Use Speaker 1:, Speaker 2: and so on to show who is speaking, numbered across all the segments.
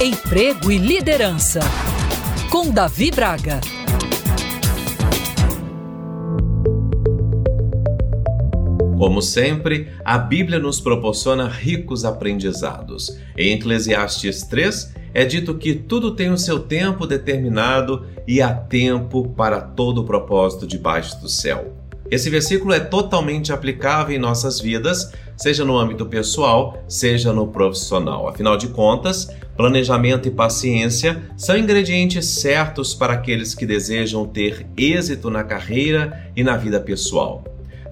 Speaker 1: Emprego e Liderança, com Davi Braga.
Speaker 2: Como sempre, a Bíblia nos proporciona ricos aprendizados. Em Eclesiastes 3, é dito que tudo tem o seu tempo determinado e há tempo para todo o propósito debaixo do céu. Esse versículo é totalmente aplicável em nossas vidas, seja no âmbito pessoal, seja no profissional. Afinal de contas, planejamento e paciência são ingredientes certos para aqueles que desejam ter êxito na carreira e na vida pessoal.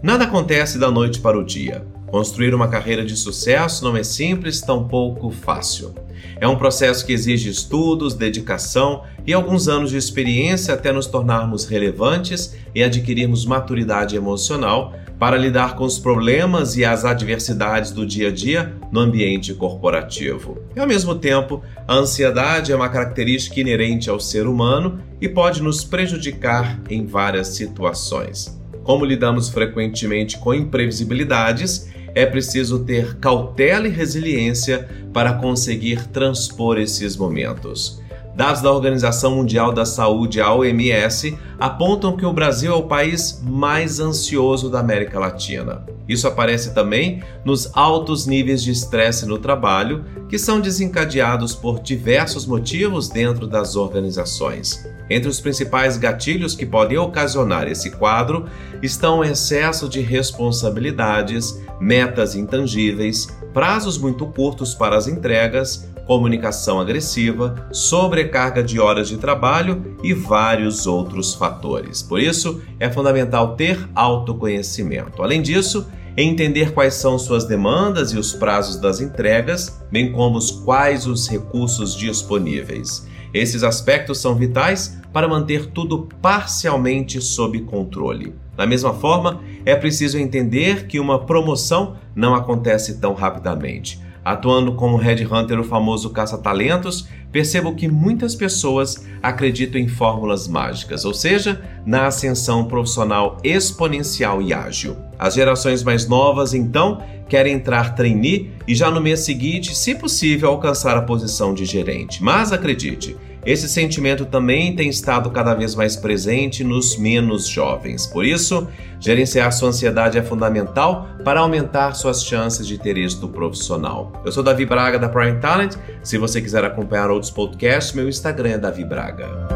Speaker 2: Nada acontece da noite para o dia. Construir uma carreira de sucesso não é simples, tampouco fácil. É um processo que exige estudos, dedicação e alguns anos de experiência até nos tornarmos relevantes e adquirirmos maturidade emocional para lidar com os problemas e as adversidades do dia a dia no ambiente corporativo. E ao mesmo tempo, a ansiedade é uma característica inerente ao ser humano e pode nos prejudicar em várias situações. Como lidamos frequentemente com imprevisibilidades, é preciso ter cautela e resiliência para conseguir transpor esses momentos. Dados da Organização Mundial da Saúde, a OMS, apontam que o Brasil é o país mais ansioso da América Latina. Isso aparece também nos altos níveis de estresse no trabalho, que são desencadeados por diversos motivos dentro das organizações. Entre os principais gatilhos que podem ocasionar esse quadro estão o excesso de responsabilidades, metas intangíveis, prazos muito curtos para as entregas, comunicação agressiva, sobrecarga de horas de trabalho e vários outros fatores. Por isso, é fundamental ter autoconhecimento. Além disso, entender quais são suas demandas e os prazos das entregas, bem como quais os recursos disponíveis. Esses aspectos são vitais para manter tudo parcialmente sob controle. Da mesma forma, é preciso entender que uma promoção não acontece tão rapidamente. Atuando como headhunter, o famoso caça-talentos, percebo que muitas pessoas acreditam em fórmulas mágicas, ou seja, na ascensão profissional exponencial e ágil. As gerações mais novas, então, querem entrar trainee e já no mês seguinte, se possível, alcançar a posição de gerente. Mas acredite, esse sentimento também tem estado cada vez mais presente nos menos jovens. Por isso, gerenciar sua ansiedade é fundamental para aumentar suas chances de ter êxito profissional. Eu sou Davi Braga da Prime Talent. Se você quiser acompanhar outros podcasts, meu Instagram é Davi Braga.